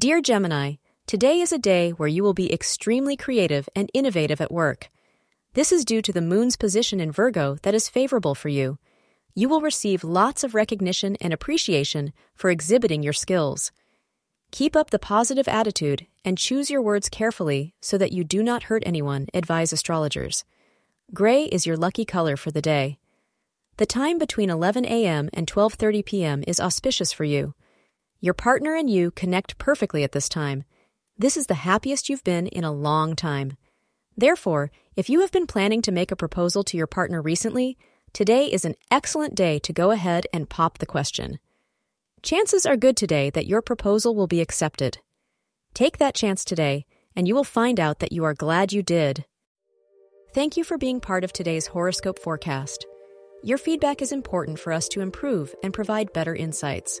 Dear Gemini, today is a day where you will be extremely creative and innovative at work. This is due to the moon's position in Virgo that is favorable for you. You will receive lots of recognition and appreciation for exhibiting your skills. Keep up the positive attitude and choose your words carefully so that you do not hurt anyone, advise astrologers. Gray is your lucky color for the day. The time between 11 a.m. and 12:30 p.m. is auspicious for you. Your partner and you connect perfectly at this time. This is the happiest you've been in a long time. Therefore, if you have been planning to make a proposal to your partner recently, today is an excellent day to go ahead and pop the question. Chances are good today that your proposal will be accepted. Take that chance today, and you will find out that you are glad you did. Thank you for being part of today's horoscope forecast. Your feedback is important for us to improve and provide better insights.